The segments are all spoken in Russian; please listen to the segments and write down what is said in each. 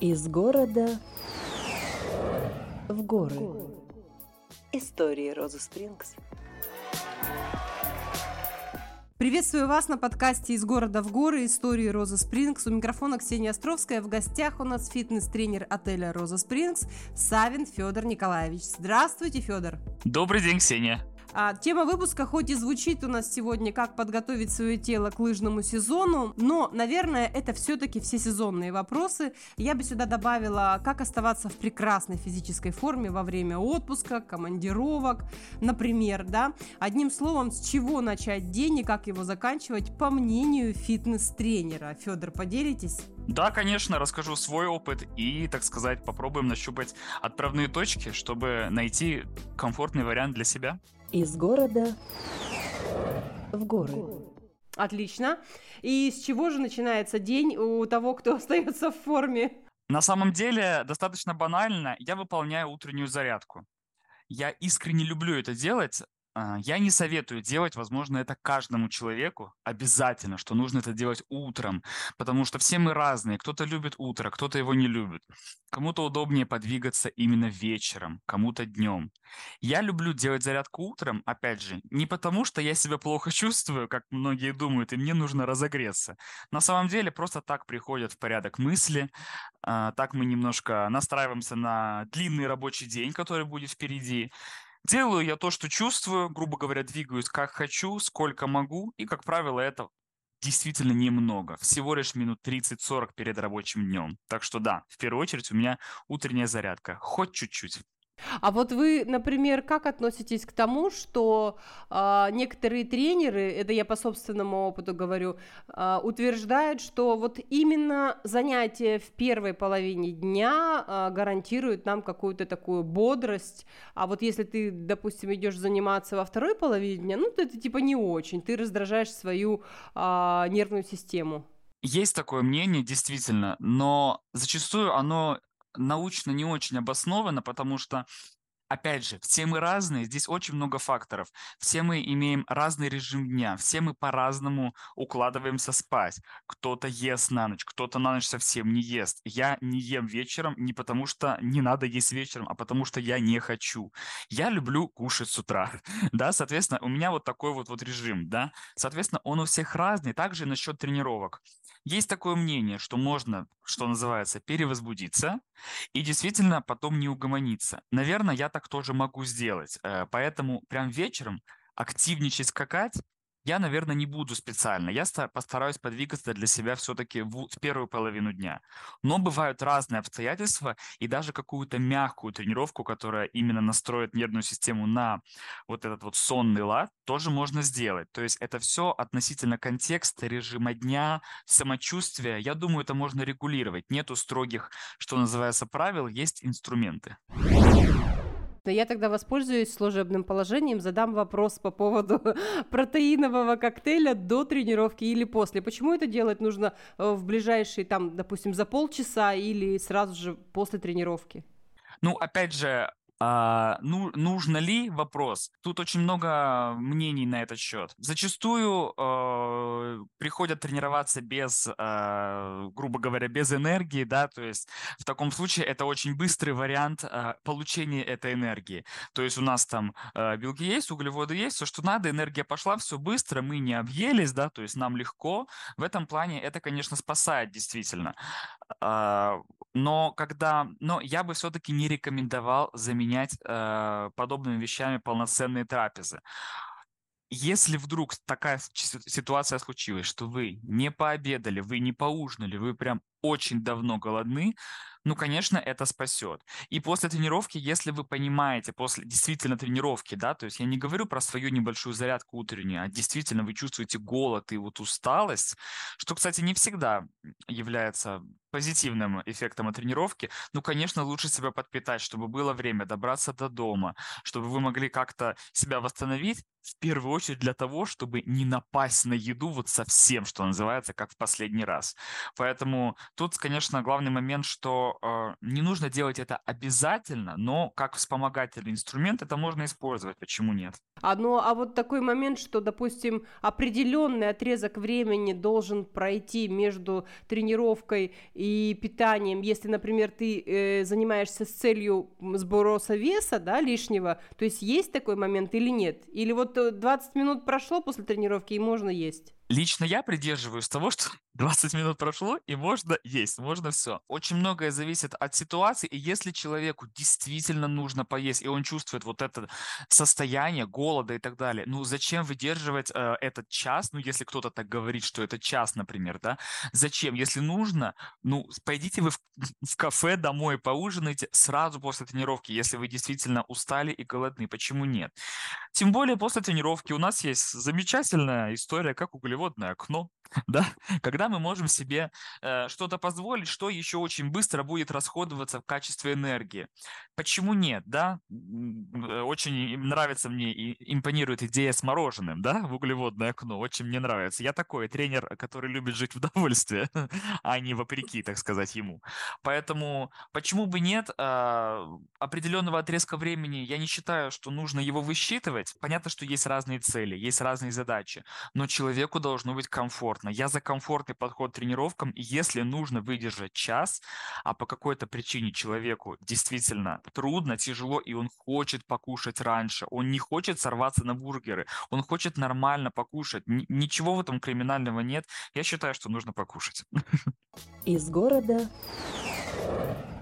Из города в горы. Истории Розы Спрингс. Приветствую вас на подкасте «Из города в горы. Истории Роза Спрингс». У микрофона Ксения Островская. В гостях у нас фитнес-тренер отеля «Роза Спрингс» Савин Федор Николаевич. Здравствуйте, Федор. Добрый день, Ксения. А, тема выпуска хоть и звучит у нас сегодня, как подготовить свое тело к лыжному сезону, но, наверное, это все-таки все сезонные вопросы. Я бы сюда добавила, как оставаться в прекрасной физической форме во время отпуска, командировок, например, да. Одним словом, с чего начать день и как его заканчивать, по мнению фитнес-тренера. Федор, поделитесь? Да, конечно, расскажу свой опыт и, так сказать, попробуем нащупать отправные точки, чтобы найти комфортный вариант для себя. Из города в горы. Отлично. И с чего же начинается день у того, кто остается в форме? На самом деле, достаточно банально, я выполняю утреннюю зарядку. Я искренне люблю это делать, я не советую делать, возможно, это каждому человеку обязательно, что нужно это делать утром, потому что все мы разные. Кто-то любит утро, кто-то его не любит. Кому-то удобнее подвигаться именно вечером, кому-то днем. Я люблю делать зарядку утром, опять же, не потому, что я себя плохо чувствую, как многие думают, и мне нужно разогреться. На самом деле просто так приходят в порядок мысли, а, так мы немножко настраиваемся на длинный рабочий день, который будет впереди. Делаю я то, что чувствую, грубо говоря, двигаюсь как хочу, сколько могу, и, как правило, это действительно немного. Всего лишь минут 30-40 перед рабочим днем. Так что да, в первую очередь у меня утренняя зарядка. Хоть чуть-чуть. А вот вы, например, как относитесь к тому, что э, некоторые тренеры, это я по собственному опыту говорю, э, утверждают, что вот именно занятие в первой половине дня э, гарантирует нам какую-то такую бодрость, а вот если ты, допустим, идешь заниматься во второй половине дня, ну, то это типа не очень, ты раздражаешь свою э, нервную систему. Есть такое мнение, действительно, но зачастую оно научно не очень обосновано, потому что Опять же, все мы разные, здесь очень много факторов. Все мы имеем разный режим дня, все мы по-разному укладываемся спать. Кто-то ест на ночь, кто-то на ночь совсем не ест. Я не ем вечером не потому, что не надо есть вечером, а потому что я не хочу. Я люблю кушать с утра, да, соответственно, у меня вот такой вот, вот режим, да. Соответственно, он у всех разный, также насчет тренировок. Есть такое мнение, что можно, что называется, перевозбудиться и действительно потом не угомониться. Наверное, я так тоже могу сделать. Э, поэтому прям вечером активничать скакать я, наверное, не буду специально. Я постараюсь подвигаться для себя все-таки в, первую половину дня. Но бывают разные обстоятельства, и даже какую-то мягкую тренировку, которая именно настроит нервную систему на вот этот вот сонный лад, тоже можно сделать. То есть это все относительно контекста, режима дня, самочувствия. Я думаю, это можно регулировать. Нету строгих, что называется, правил, есть инструменты. Я тогда воспользуюсь служебным положением, задам вопрос по поводу протеинового коктейля до тренировки или после. Почему это делать нужно э, в ближайшие, там, допустим, за полчаса или сразу же после тренировки? Ну, опять же, а, ну, нужно ли вопрос? Тут очень много мнений на этот счет. Зачастую э, приходят тренироваться без, э, грубо говоря, без энергии, да, то есть в таком случае это очень быстрый вариант э, получения этой энергии. То есть у нас там э, белки есть, углеводы есть, все, что надо, энергия пошла, все быстро, мы не объелись, да, то есть нам легко. В этом плане это, конечно, спасает действительно. Э, но когда, но я бы все-таки не рекомендовал заменять э, подобными вещами полноценные трапезы. Если вдруг такая ситуация случилась, что вы не пообедали, вы не поужинали, вы прям очень давно голодны, ну, конечно, это спасет. И после тренировки, если вы понимаете, после действительно тренировки, да, то есть я не говорю про свою небольшую зарядку утреннюю, а действительно вы чувствуете голод и вот усталость, что, кстати, не всегда является позитивным эффектом от тренировки, ну, конечно, лучше себя подпитать, чтобы было время добраться до дома, чтобы вы могли как-то себя восстановить, в первую очередь для того, чтобы не напасть на еду вот совсем, что называется, как в последний раз. Поэтому Тут, конечно, главный момент, что э, не нужно делать это обязательно, но как вспомогательный инструмент это можно использовать. Почему нет? А, ну, а вот такой момент, что, допустим, определенный отрезок времени должен пройти между тренировкой и питанием. Если, например, ты э, занимаешься с целью сброса веса, да, лишнего, то есть есть такой момент или нет? Или вот 20 э, минут прошло после тренировки и можно есть? Лично я придерживаюсь того, что 20 минут прошло, и можно есть, можно все. Очень многое зависит от ситуации, и если человеку действительно нужно поесть, и он чувствует вот это состояние голода и так далее, ну зачем выдерживать э, этот час, ну если кто-то так говорит, что это час, например, да, зачем? Если нужно, ну пойдите вы в, в кафе домой, поужинайте сразу после тренировки, если вы действительно устали и голодны, почему нет? Тем более после тренировки у нас есть замечательная история, как углеводное окно, да, когда мы можем себе э, что-то позволить, что еще очень быстро будет расходоваться в качестве энергии. Почему нет, да? Э, очень нравится мне и импонирует идея с мороженым, да, в углеводное окно, очень мне нравится. Я такой тренер, который любит жить в удовольствие, а не вопреки, так сказать, ему. Поэтому почему бы нет э, определенного отрезка времени, я не считаю, что нужно его высчитывать. Понятно, что есть разные цели, есть разные задачи, но человеку должно быть комфортно. Я за комфортный подход к тренировкам, если нужно выдержать час, а по какой-то причине человеку действительно трудно, тяжело, и он хочет покушать раньше, он не хочет сорваться на бургеры, он хочет нормально покушать, ничего в этом криминального нет, я считаю, что нужно покушать. Из города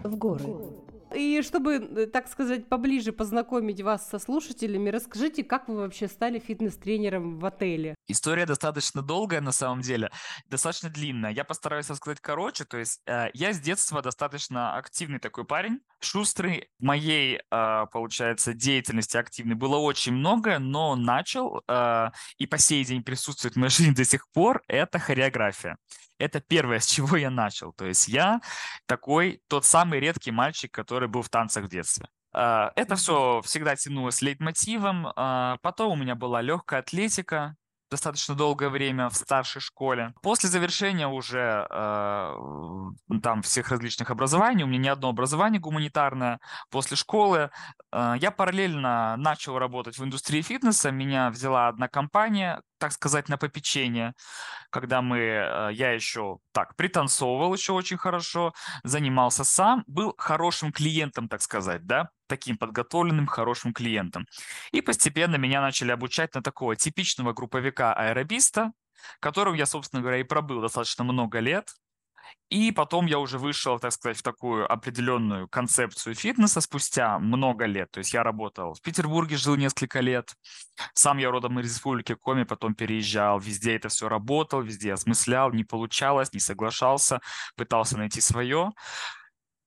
в горы. И чтобы, э, так сказать, поближе познакомить вас со слушателями, расскажите, как вы вообще стали фитнес-тренером в отеле? История достаточно долгая на самом деле, достаточно длинная. Я постараюсь рассказать короче. То есть э, я с детства достаточно активный такой парень, шустрый. Моей, э, получается, деятельности активной было очень много, но начал э, и по сей день присутствует в моей жизни до сих пор, это хореография. Это первое, с чего я начал. То есть я такой, тот самый редкий мальчик, который был в танцах в детстве. А, это все всегда тянулось лейтмотивом. А, потом у меня была легкая атлетика, достаточно долгое время в старшей школе. После завершения уже э, там всех различных образований, у меня не одно образование гуманитарное, после школы э, я параллельно начал работать в индустрии фитнеса, меня взяла одна компания, так сказать, на попечение, когда мы, э, я еще так пританцовывал еще очень хорошо, занимался сам, был хорошим клиентом, так сказать, да, таким подготовленным, хорошим клиентом. И постепенно меня начали обучать на такого типичного групповика-аэробиста, которым я, собственно говоря, и пробыл достаточно много лет. И потом я уже вышел, так сказать, в такую определенную концепцию фитнеса спустя много лет. То есть я работал в Петербурге, жил несколько лет. Сам я родом из республики Коми, потом переезжал. Везде это все работал, везде осмыслял, не получалось, не соглашался, пытался найти свое.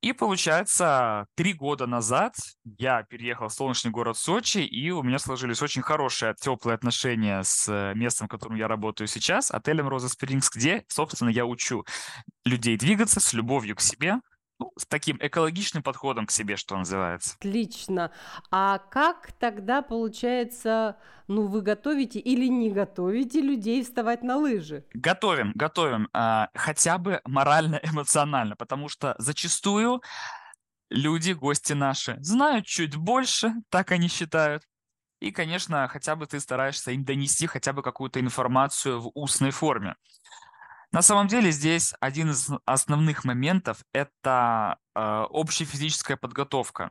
И получается, три года назад я переехал в солнечный город Сочи, и у меня сложились очень хорошие, теплые отношения с местом, в котором я работаю сейчас, отелем Роза Спрингс, где, собственно, я учу людей двигаться с любовью к себе, с таким экологичным подходом к себе, что называется. Отлично. А как тогда получается, ну, вы готовите или не готовите людей вставать на лыжи? Готовим, готовим. А, хотя бы морально-эмоционально, потому что зачастую люди, гости наши, знают чуть больше, так они считают. И, конечно, хотя бы ты стараешься им донести хотя бы какую-то информацию в устной форме. На самом деле здесь один из основных моментов – это э, общая физическая подготовка.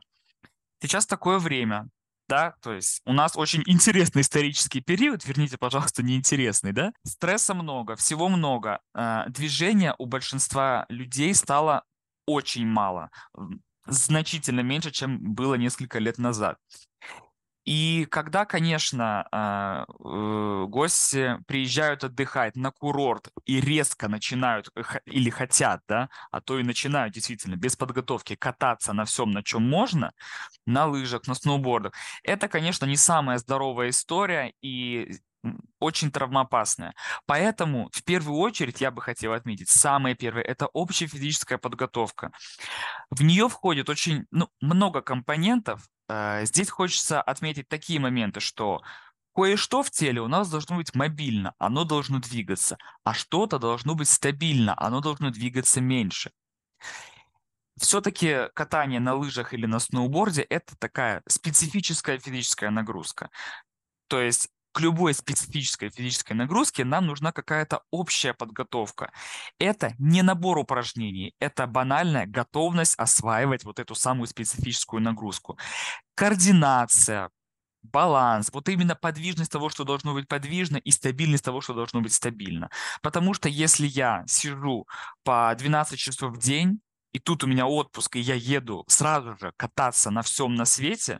Сейчас такое время, да, то есть у нас очень интересный исторический период, верните, пожалуйста, неинтересный, да? Стресса много, всего много. Э, движения у большинства людей стало очень мало, значительно меньше, чем было несколько лет назад. И когда, конечно, а, э, гости приезжают отдыхать на курорт и резко начинают или хотят, да, а то и начинают действительно без подготовки кататься на всем, на чем можно, на лыжах, на сноубордах, это, конечно, не самая здоровая история. И очень травмоопасная. Поэтому в первую очередь я бы хотел отметить, самое первое, это общая физическая подготовка. В нее входит очень ну, много компонентов, Э, здесь хочется отметить такие моменты, что Кое-что в теле у нас должно быть мобильно, оно должно двигаться, а что-то должно быть стабильно, оно должно двигаться меньше. Все-таки катание на лыжах или на сноуборде – это такая специфическая физическая нагрузка. То есть к любой специфической физической нагрузке нам нужна какая-то общая подготовка. Это не набор упражнений, это банальная готовность осваивать вот эту самую специфическую нагрузку. Координация, баланс, вот именно подвижность того, что должно быть подвижно, и стабильность того, что должно быть стабильно. Потому что если я сижу по 12 часов в день, и тут у меня отпуск, и я еду сразу же кататься на всем на свете,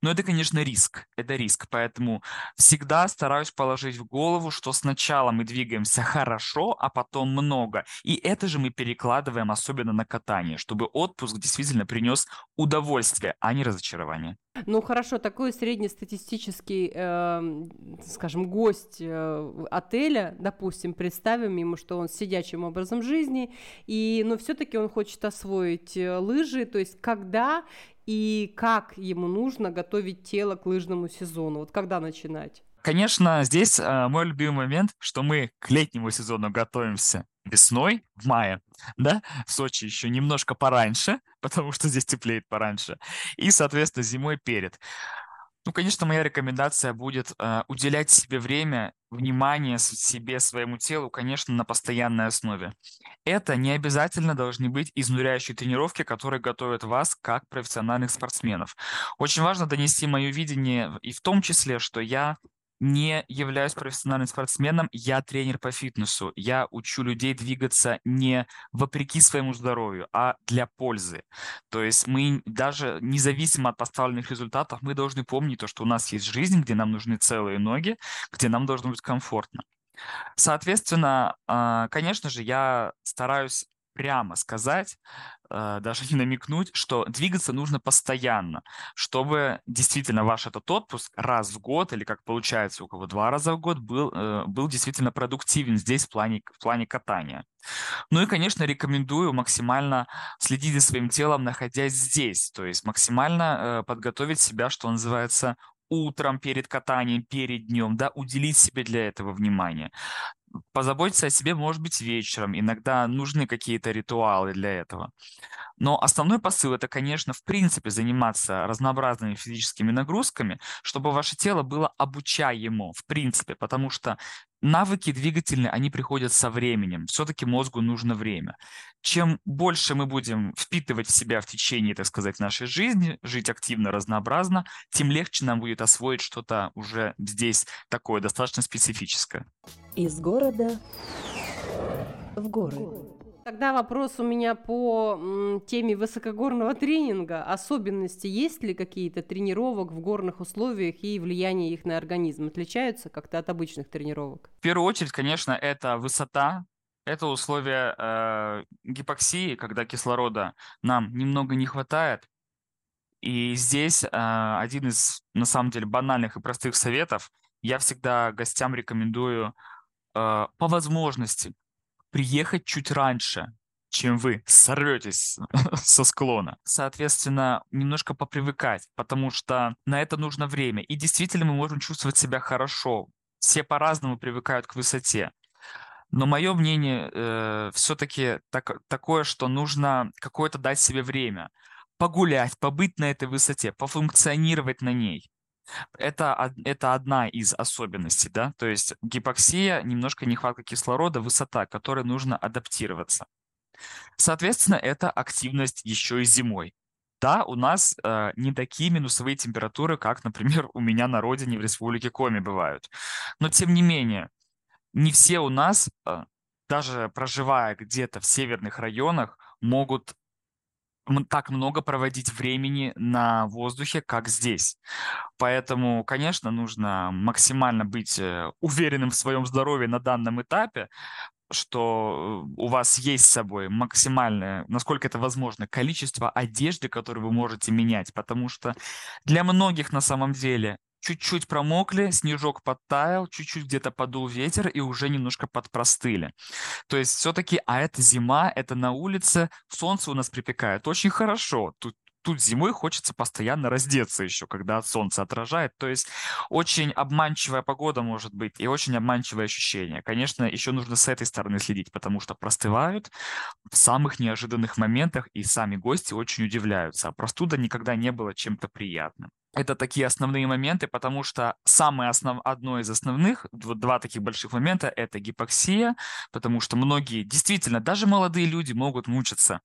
но это, конечно, риск. Это риск. Поэтому всегда стараюсь положить в голову, что сначала мы двигаемся хорошо, а потом много. И это же мы перекладываем особенно на катание, чтобы отпуск действительно принес удовольствие, а не разочарование. Ну хорошо, такой среднестатистический, э, скажем, гость э, отеля, допустим, представим ему, что он сидячим образом жизни, и, но все-таки он хочет освоить э, лыжи, то есть когда и как ему нужно готовить тело к лыжному сезону? Вот когда начинать? Конечно, здесь э, мой любимый момент, что мы к летнему сезону готовимся весной, в мае, да, в Сочи еще немножко пораньше, потому что здесь теплеет пораньше, и, соответственно, зимой перед. Ну, конечно, моя рекомендация будет э, уделять себе время, внимание себе, своему телу, конечно, на постоянной основе. Это не обязательно должны быть изнуряющие тренировки, которые готовят вас как профессиональных спортсменов. Очень важно донести мое видение и в том числе, что я не являюсь профессиональным спортсменом, я тренер по фитнесу. Я учу людей двигаться не вопреки своему здоровью, а для пользы. То есть мы даже независимо от поставленных результатов, мы должны помнить то, что у нас есть жизнь, где нам нужны целые ноги, где нам должно быть комфортно. Соответственно, а, конечно же, я стараюсь прямо сказать, э, даже не намекнуть, что двигаться нужно постоянно, чтобы действительно ваш этот отпуск раз в год, или как получается у кого два раза в год, был, э, был действительно продуктивен здесь в плане, в плане катания. Ну и, конечно, рекомендую максимально следить за своим телом, находясь здесь, то есть максимально э, подготовить себя, что называется, утром перед катанием, перед днем, да, уделить себе для этого внимание позаботиться о себе, может быть, вечером. Иногда нужны какие-то ритуалы для этого. Но основной посыл – это, конечно, в принципе заниматься разнообразными физическими нагрузками, чтобы ваше тело было обучаемо, в принципе, потому что навыки двигательные, они приходят со временем. Все-таки мозгу нужно время. Чем больше мы будем впитывать в себя в течение, так сказать, нашей жизни, жить активно, разнообразно, тем легче нам будет освоить что-то уже здесь такое достаточно специфическое. Из города в горы. Тогда вопрос у меня по теме высокогорного тренинга. Особенности есть ли какие-то тренировок в горных условиях и влияние их на организм? Отличаются как-то от обычных тренировок? В первую очередь, конечно, это высота, это условие э, гипоксии, когда кислорода нам немного не хватает. И здесь э, один из, на самом деле, банальных и простых советов. Я всегда гостям рекомендую э, по возможности приехать чуть раньше, чем вы сорветесь со склона. Соответственно, немножко попривыкать, потому что на это нужно время. И действительно мы можем чувствовать себя хорошо. Все по-разному привыкают к высоте. Но мое мнение э, все-таки так, такое, что нужно какое-то дать себе время. Погулять, побыть на этой высоте, пофункционировать на ней. Это, это одна из особенностей, да, то есть гипоксия, немножко нехватка кислорода, высота, которой нужно адаптироваться. Соответственно, это активность еще и зимой. Да, у нас э, не такие минусовые температуры, как, например, у меня на родине в республике Коми бывают. Но тем не менее, не все у нас, э, даже проживая где-то в северных районах, могут так много проводить времени на воздухе, как здесь. Поэтому, конечно, нужно максимально быть э, уверенным в своем здоровье на данном этапе, что у вас есть с собой максимальное, насколько это возможно, количество одежды, которую вы можете менять, потому что для многих на самом деле чуть-чуть промокли, снежок подтаял, чуть-чуть где-то подул ветер и уже немножко подпростыли. То есть все-таки, а это зима, это на улице, солнце у нас припекает очень хорошо. Тут тут зимой хочется постоянно раздеться еще, когда от солнца отражает. То есть очень обманчивая погода может быть и очень обманчивое ощущение. Конечно, еще нужно с этой стороны следить, потому что простывают в самых неожиданных моментах, и сами гости очень удивляются. А простуда никогда не было чем-то приятным. Это такие основные моменты, потому что самое основ... одно из основных, вот два таких больших момента, это гипоксия, потому что многие, действительно, даже молодые люди могут мучиться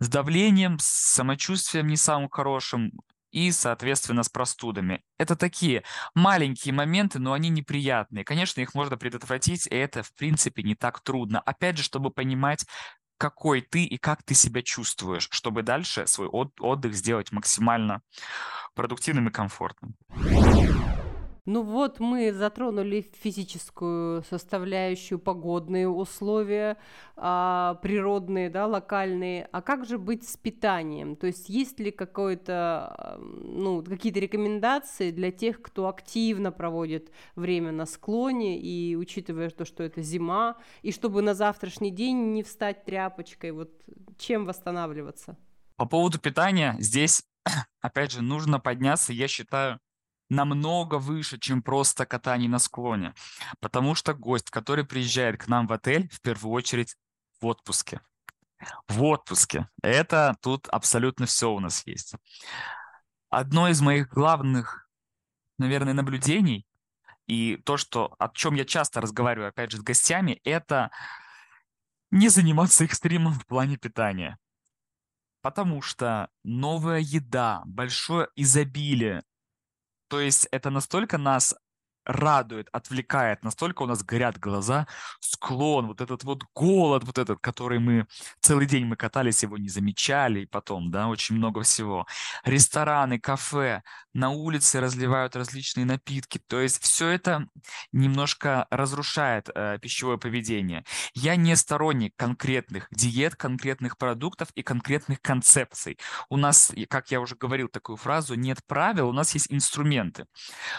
с давлением, с самочувствием не самым хорошим, и, соответственно, с простудами. Это такие маленькие моменты, но они неприятные. Конечно, их можно предотвратить, и это, в принципе, не так трудно. Опять же, чтобы понимать, какой ты и как ты себя чувствуешь, чтобы дальше свой отдых сделать максимально продуктивным и комфортным. Ну вот мы затронули физическую составляющую, погодные условия, а, природные, да, локальные. А как же быть с питанием? То есть есть ли какое-то, ну, какие-то рекомендации для тех, кто активно проводит время на склоне и учитывая то, что это зима, и чтобы на завтрашний день не встать тряпочкой, вот чем восстанавливаться? По поводу питания здесь, опять же, нужно подняться, я считаю, намного выше, чем просто катание на склоне. Потому что гость, который приезжает к нам в отель, в первую очередь в отпуске. В отпуске. Это тут абсолютно все у нас есть. Одно из моих главных, наверное, наблюдений и то, что, о чем я часто разговариваю, опять же, с гостями, это не заниматься экстримом в плане питания. Потому что новая еда, большое изобилие то есть это настолько нас радует, отвлекает, настолько у нас горят глаза, склон, вот этот вот голод, вот этот, который мы целый день мы катались, его не замечали, и потом, да, очень много всего. Рестораны, кафе, на улице разливают различные напитки, то есть все это немножко разрушает э, пищевое поведение. Я не сторонник конкретных диет, конкретных продуктов и конкретных концепций. У нас, как я уже говорил такую фразу, нет правил, у нас есть инструменты.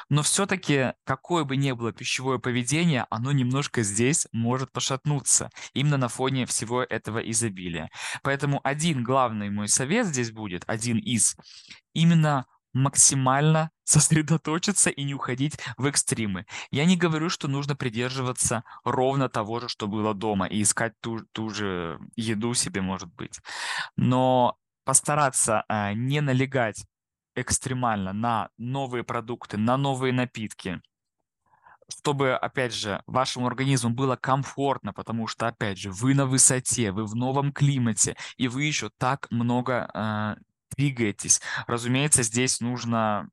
Но все-таки, какое бы ни было пищевое поведение, оно немножко здесь может пошатнуться, именно на фоне всего этого изобилия. Поэтому один главный мой совет здесь будет, один из, именно максимально сосредоточиться и не уходить в экстримы. Я не говорю, что нужно придерживаться ровно того же, что было дома, и искать ту, ту же еду себе, может быть. Но постараться а, не налегать экстремально на новые продукты, на новые напитки, чтобы, опять же, вашему организму было комфортно, потому что, опять же, вы на высоте, вы в новом климате, и вы еще так много э, двигаетесь. Разумеется, здесь нужно,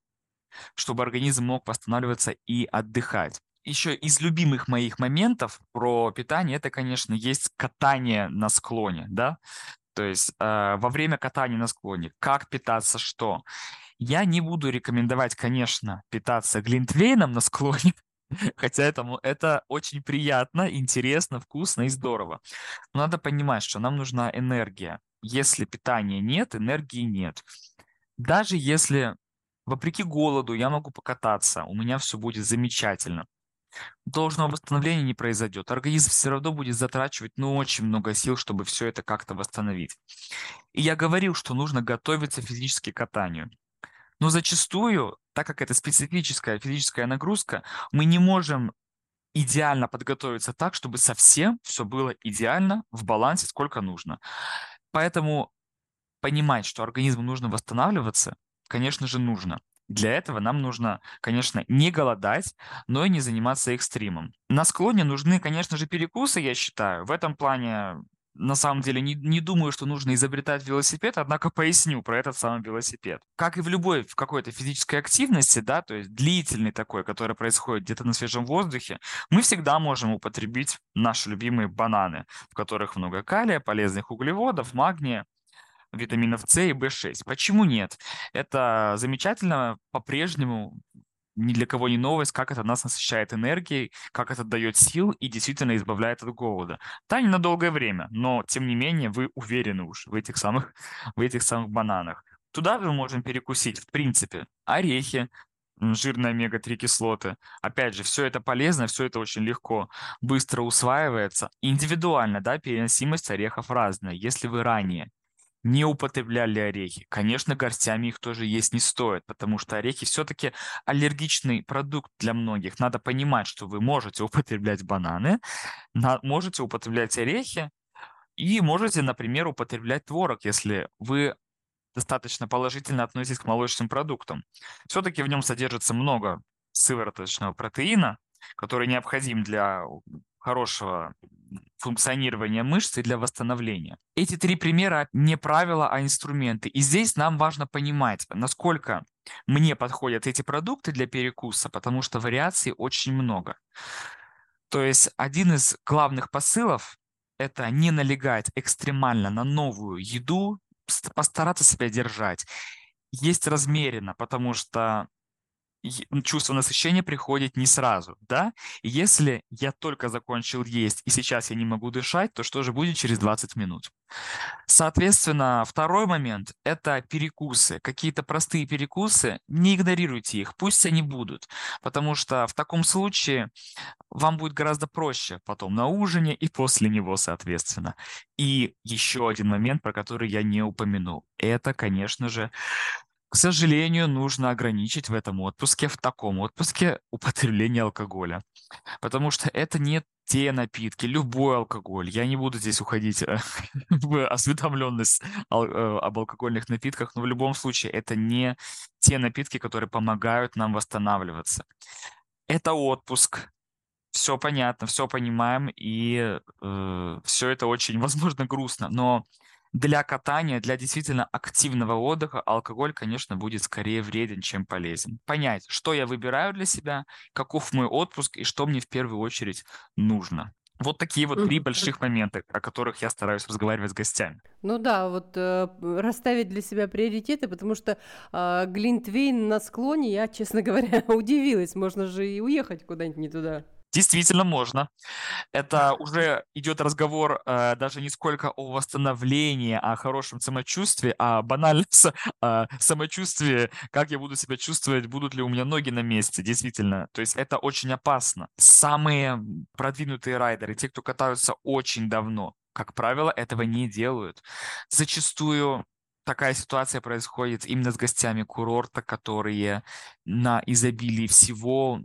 чтобы организм мог восстанавливаться и отдыхать. Еще из любимых моих моментов про питание, это, конечно, есть катание на склоне, да, то есть э, во время катания на склоне, как питаться, что. Я не буду рекомендовать, конечно, питаться глинтвейном на склоне, Хотя этому это очень приятно, интересно, вкусно и здорово. Но надо понимать, что нам нужна энергия. Если питания нет, энергии нет. Даже если вопреки голоду я могу покататься, у меня все будет замечательно. Должного восстановления не произойдет. Организм все равно будет затрачивать ну, очень много сил, чтобы все это как-то восстановить. И я говорил, что нужно готовиться физически к катанию. Но зачастую, так как это специфическая физическая нагрузка, мы не можем идеально подготовиться так, чтобы совсем все было идеально, в балансе, сколько нужно. Поэтому понимать, что организму нужно восстанавливаться, конечно же, нужно. Для этого нам нужно, конечно, не голодать, но и не заниматься экстримом. На склоне нужны, конечно же, перекусы, я считаю. В этом плане на самом деле не, не думаю, что нужно изобретать велосипед, однако поясню про этот самый велосипед. Как и в любой в какой-то физической активности, да, то есть длительный такой, который происходит где-то на свежем воздухе, мы всегда можем употребить наши любимые бананы, в которых много калия, полезных углеводов, магния, витаминов С и В6. Почему нет? Это замечательно по-прежнему ни для кого не новость, как это нас насыщает энергией, как это дает сил и действительно избавляет от голода. Да, не на долгое время, но тем не менее вы уверены уж в этих самых, в этих самых бананах. Туда же можем перекусить, в принципе, орехи, жирные омега-3 кислоты. Опять же, все это полезно, все это очень легко, быстро усваивается. Индивидуально, да, переносимость орехов разная. Если вы ранее не употребляли орехи. Конечно, горстями их тоже есть не стоит, потому что орехи все-таки аллергичный продукт для многих. Надо понимать, что вы можете употреблять бананы, можете употреблять орехи и можете, например, употреблять творог, если вы достаточно положительно относитесь к молочным продуктам. Все-таки в нем содержится много сывороточного протеина, который необходим для хорошего функционирования мышц и для восстановления. Эти три примера не правила, а инструменты. И здесь нам важно понимать, насколько мне подходят эти продукты для перекуса, потому что вариаций очень много. То есть один из главных посылов – это не налегать экстремально на новую еду, постараться себя держать. Есть размеренно, потому что чувство насыщения приходит не сразу, да? Если я только закончил есть, и сейчас я не могу дышать, то что же будет через 20 минут? Соответственно, второй момент – это перекусы. Какие-то простые перекусы, не игнорируйте их, пусть они будут, потому что в таком случае вам будет гораздо проще потом на ужине и после него, соответственно. И еще один момент, про который я не упомянул, это, конечно же, к сожалению, нужно ограничить в этом отпуске, в таком отпуске, употребление алкоголя. Потому что это не те напитки, любой алкоголь. Я не буду здесь уходить э, в осведомленность э, об алкогольных напитках, но в любом случае это не те напитки, которые помогают нам восстанавливаться. Это отпуск, все понятно, все понимаем, и э, все это очень, возможно, грустно, но для катания, для действительно активного отдыха алкоголь, конечно, будет скорее вреден, чем полезен. Понять, что я выбираю для себя, каков мой отпуск и что мне в первую очередь нужно. Вот такие вот три больших момента, о которых я стараюсь разговаривать с гостями. Ну да, вот э, расставить для себя приоритеты, потому что э, Глинтвейн на склоне, я, честно говоря, удивилась, можно же и уехать куда-нибудь не туда. Действительно можно. Это уже идет разговор э, даже не сколько о восстановлении, а о хорошем самочувствии, а банально с, э, самочувствии, как я буду себя чувствовать, будут ли у меня ноги на месте, действительно. То есть это очень опасно. Самые продвинутые райдеры, те, кто катаются очень давно, как правило, этого не делают. Зачастую такая ситуация происходит именно с гостями курорта, которые на изобилии всего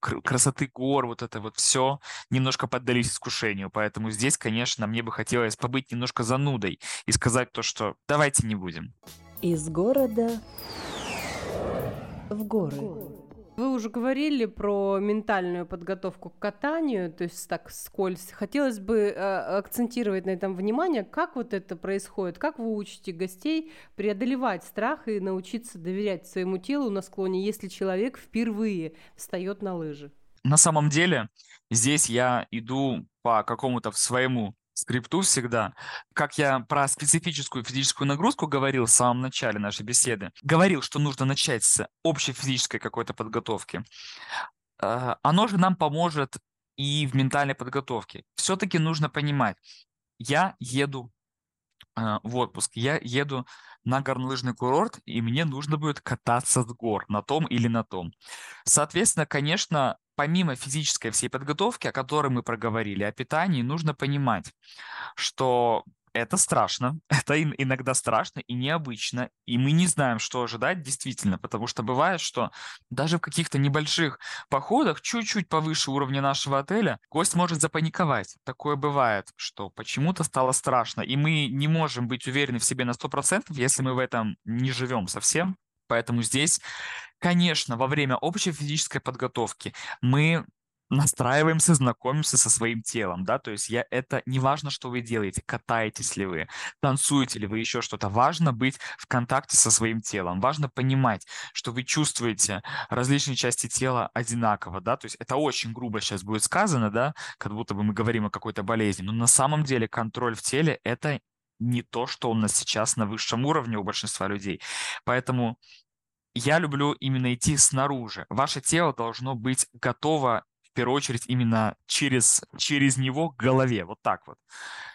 красоты гор, вот это вот все, немножко поддались искушению. Поэтому здесь, конечно, мне бы хотелось побыть немножко занудой и сказать то, что давайте не будем. Из города в горы. Вы уже говорили про ментальную подготовку к катанию, то есть так скользь. Хотелось бы э, акцентировать на этом внимание, как вот это происходит, как вы учите гостей преодолевать страх и научиться доверять своему телу на склоне, если человек впервые встает на лыжи. На самом деле здесь я иду по какому-то своему скрипту всегда. Как я про специфическую физическую нагрузку говорил в самом начале нашей беседы, говорил, что нужно начать с общей физической какой-то подготовки. А, оно же нам поможет и в ментальной подготовке. Все-таки нужно понимать, я еду а, в отпуск, я еду на горнолыжный курорт, и мне нужно будет кататься с гор на том или на том. Соответственно, конечно, помимо физической всей подготовки, о которой мы проговорили, о питании, нужно понимать, что это страшно, это иногда страшно и необычно, и мы не знаем, что ожидать действительно, потому что бывает, что даже в каких-то небольших походах, чуть-чуть повыше уровня нашего отеля, гость может запаниковать. Такое бывает, что почему-то стало страшно, и мы не можем быть уверены в себе на 100%, если мы в этом не живем совсем. Поэтому здесь Конечно, во время общей физической подготовки мы настраиваемся, знакомимся со своим телом, да, то есть я, это не важно, что вы делаете, катаетесь ли вы, танцуете ли вы, еще что-то, важно быть в контакте со своим телом, важно понимать, что вы чувствуете различные части тела одинаково, да, то есть это очень грубо сейчас будет сказано, да, как будто бы мы говорим о какой-то болезни, но на самом деле контроль в теле – это не то, что у нас сейчас на высшем уровне у большинства людей, поэтому я люблю именно идти снаружи. Ваше тело должно быть готово в первую очередь именно через, через него к голове, вот так вот.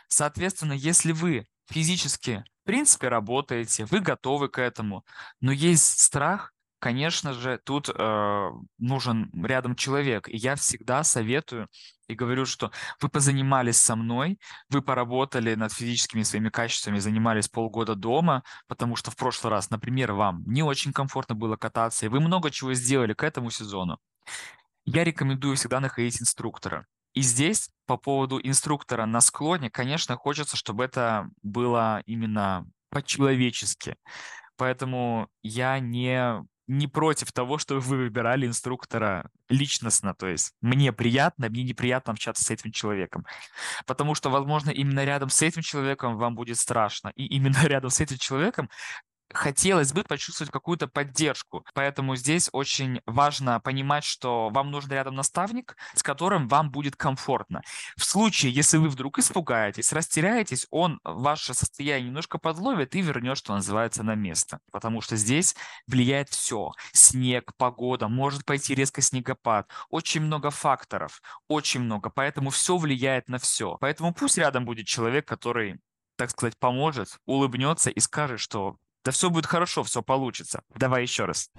Соответственно, если вы физически, в принципе, работаете, вы готовы к этому, но есть страх, конечно же, тут э, нужен рядом человек. И я всегда советую и говорю, что вы позанимались со мной, вы поработали над физическими своими качествами, занимались полгода дома, потому что в прошлый раз, например, вам не очень комфортно было кататься, и вы много чего сделали к этому сезону. Я рекомендую всегда находить инструктора. И здесь по поводу инструктора на склоне, конечно, хочется, чтобы это было именно по-человечески. Поэтому я не не против того, что вы выбирали инструктора личностно, то есть мне приятно, мне неприятно общаться с этим человеком, потому что, возможно, именно рядом с этим человеком вам будет страшно, и именно рядом с этим человеком хотелось бы почувствовать какую-то поддержку. Поэтому здесь очень важно понимать, что вам нужен рядом наставник, с которым вам будет комфортно. В случае, если вы вдруг испугаетесь, растеряетесь, он ваше состояние немножко подловит и вернет, что называется, на место. Потому что здесь влияет все. Снег, погода, может пойти резко снегопад. Очень много факторов, очень много. Поэтому все влияет на все. Поэтому пусть рядом будет человек, который так сказать, поможет, улыбнется и скажет, что да все будет хорошо, все получится. Давай еще раз.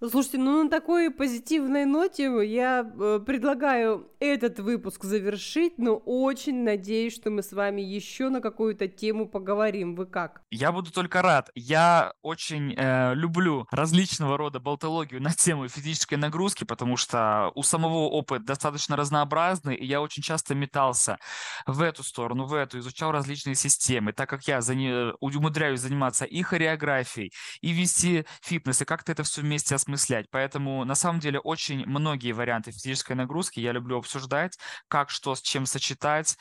Слушайте, ну на такой позитивной ноте я э, предлагаю этот выпуск завершить, но очень надеюсь, что мы с вами еще на какую-то тему поговорим. Вы как? Я буду только рад. Я очень э, люблю различного рода болтологию на тему физической нагрузки, потому что у самого опыт достаточно разнообразный, и я очень часто метался в эту сторону, в эту, изучал различные системы, так как я заня... умудряюсь заниматься и хореографией, и вести фитнес, и как-то это все вместе осмыслять. Поэтому, на самом деле, очень многие варианты физической нагрузки я люблю обсуждать, как что с чем сочетать.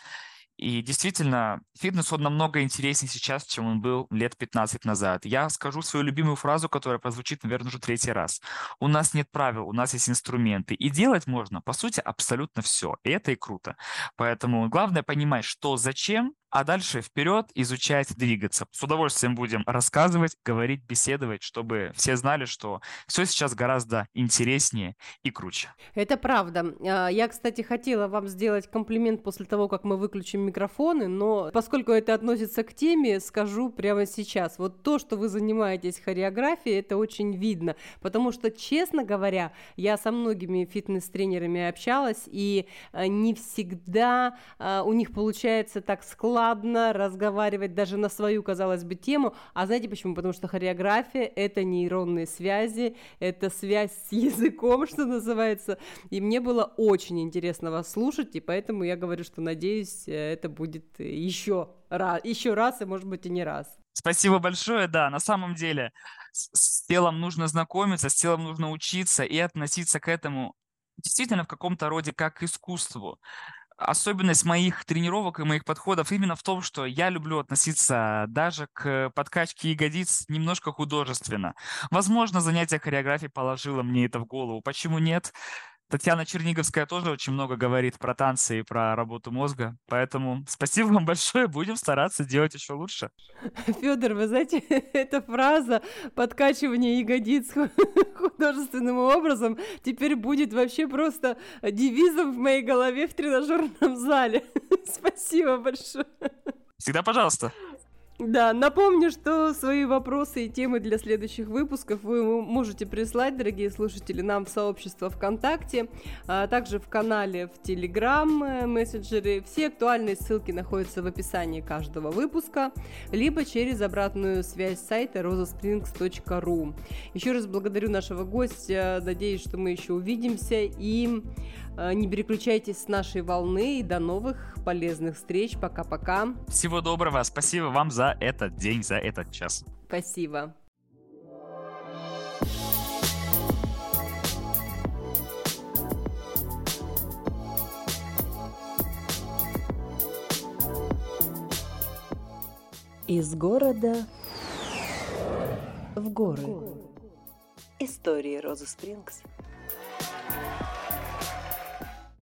И действительно, фитнес, он намного интереснее сейчас, чем он был лет 15 назад. Я скажу свою любимую фразу, которая прозвучит, наверное, уже третий раз. У нас нет правил, у нас есть инструменты. И делать можно, по сути, абсолютно все. И это и круто. Поэтому главное понимать, что зачем, а дальше вперед изучать, двигаться. С удовольствием будем рассказывать, говорить, беседовать, чтобы все знали, что все сейчас гораздо интереснее и круче. Это правда. А, я, кстати, хотела вам сделать комплимент после того, как мы выключим микрофоны, но поскольку это относится к теме, скажу прямо сейчас. Вот то, что вы занимаетесь хореографией, это очень видно, потому что, честно говоря, я со многими фитнес-тренерами общалась, и а, не всегда а, у них получается так складно складно разговаривать даже на свою, казалось бы, тему. А знаете почему? Потому что хореография — это нейронные связи, это связь с языком, что называется. И мне было очень интересно вас слушать, и поэтому я говорю, что надеюсь, это будет еще раз, еще раз и, может быть, и не раз. Спасибо большое, да, на самом деле с, с телом нужно знакомиться, с телом нужно учиться и относиться к этому действительно в каком-то роде как к искусству особенность моих тренировок и моих подходов именно в том, что я люблю относиться даже к подкачке ягодиц немножко художественно. Возможно, занятие хореографией положило мне это в голову. Почему нет? Татьяна Черниговская тоже очень много говорит про танцы и про работу мозга. Поэтому спасибо вам большое. Будем стараться делать еще лучше. Федор, вы знаете, эта фраза подкачивание ягодиц художественным образом теперь будет вообще просто девизом в моей голове в тренажерном зале. Спасибо большое. Всегда пожалуйста. Да, напомню, что свои вопросы и темы для следующих выпусков вы можете прислать, дорогие слушатели, нам в сообщество ВКонтакте, а также в канале в Телеграм, э, мессенджеры. Все актуальные ссылки находятся в описании каждого выпуска, либо через обратную связь сайта rosasprings.ru. Еще раз благодарю нашего гостя, надеюсь, что мы еще увидимся и не переключайтесь с нашей волны и до новых полезных встреч. Пока-пока. Всего доброго. Спасибо вам за этот день, за этот час. Спасибо. Из города в горы. Истории Розы Спрингс.